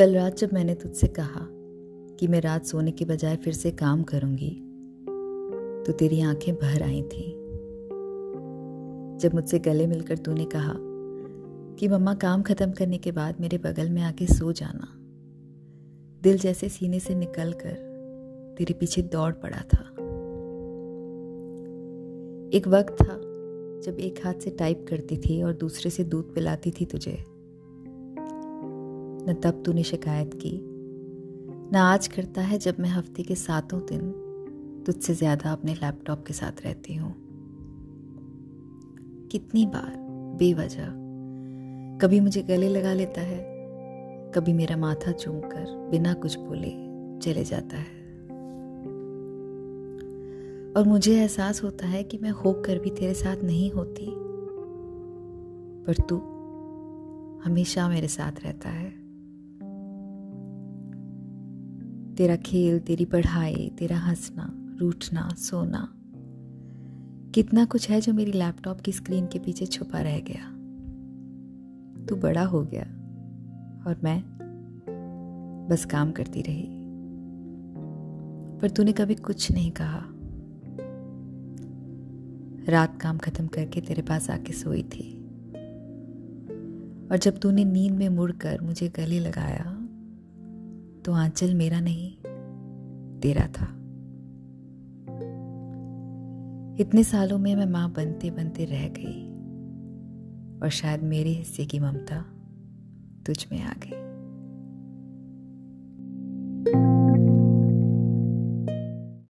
कल रात जब मैंने तुझसे कहा कि मैं रात सोने के बजाय फिर से काम करूँगी तो तेरी आँखें भर आई थी। जब मुझसे गले मिलकर तूने कहा कि मम्मा काम खत्म करने के बाद मेरे बगल में आके सो जाना, दिल जैसे सीने से निकल कर तेरे पीछे दौड़ पड़ा था। एक वक्त था जब एक हाथ से टाइप करती थी और दूसरे से दूध पिलाती थी तुझे। न तब तूने शिकायत की। न आज करता है जब मैं हफ़्ते के सातों दिन तुझसे ज़्यादा अपने लैपटॉप के साथ रहती हूँ। कितनी बार बेवजह। कभी मुझे गले लगा लेता है, कभी मेरा माथा चूम कर बिना कुछ बोले चले जाता है। और मुझे एहसास होता है कि मैं होकर भी तेरे साथ नहीं होती, पर तू हमेशा मेरे साथ रहता है। तेरा खेल, तेरी पढ़ाई, तेरा हंसना, रूठना, सोना। कितना कुछ है जो मेरी लैपटॉप की स्क्रीन के पीछे छुपा रह गया। तू बड़ा हो गया, और मैं बस काम करती रही। पर तूने कभी कुछ नहीं कहा। रात काम खत्म करके तेरे पास आके सोई थी। और जब तूने नींद में मुड़कर मुझे गले लगाया तो आंचल मेरा नहीं, तेरा था। इतने सालों में मैं माँ बनते बनते रह गई और शायद मेरे हिस्से की ममता तुझ में आ गई।